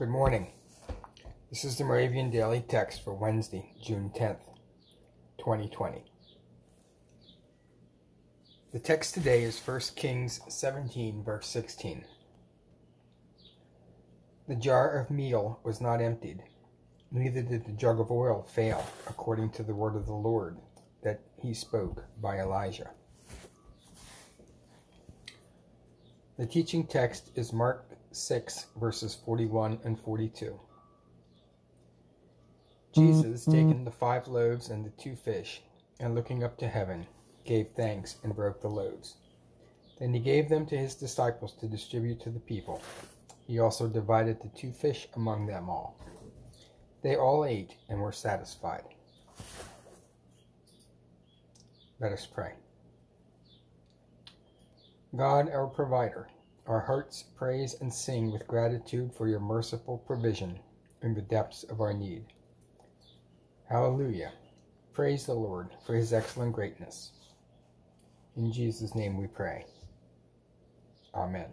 Good morning. This is the Moravian Daily Text for Wednesday, June 10th, 2020. The text today is 1 Kings 17, verse 16. The jar of meal was not emptied, neither did the jug of oil fail, according to the word of the Lord that he spoke by Elijah. The teaching text is Mark 6, verses 41 and 42. Mm, Jesus, mm. taking the five loaves and the two fish, and looking up to heaven, gave thanks and broke the loaves. Then he gave them to his disciples to distribute to the people. He also divided the two fish among them all. They all ate and were satisfied. Let us pray. God, our provider, our hearts praise and sing with gratitude for your merciful provision in the depths of our need. Hallelujah. Praise the Lord for his excellent greatness. In Jesus' name we pray. Amen.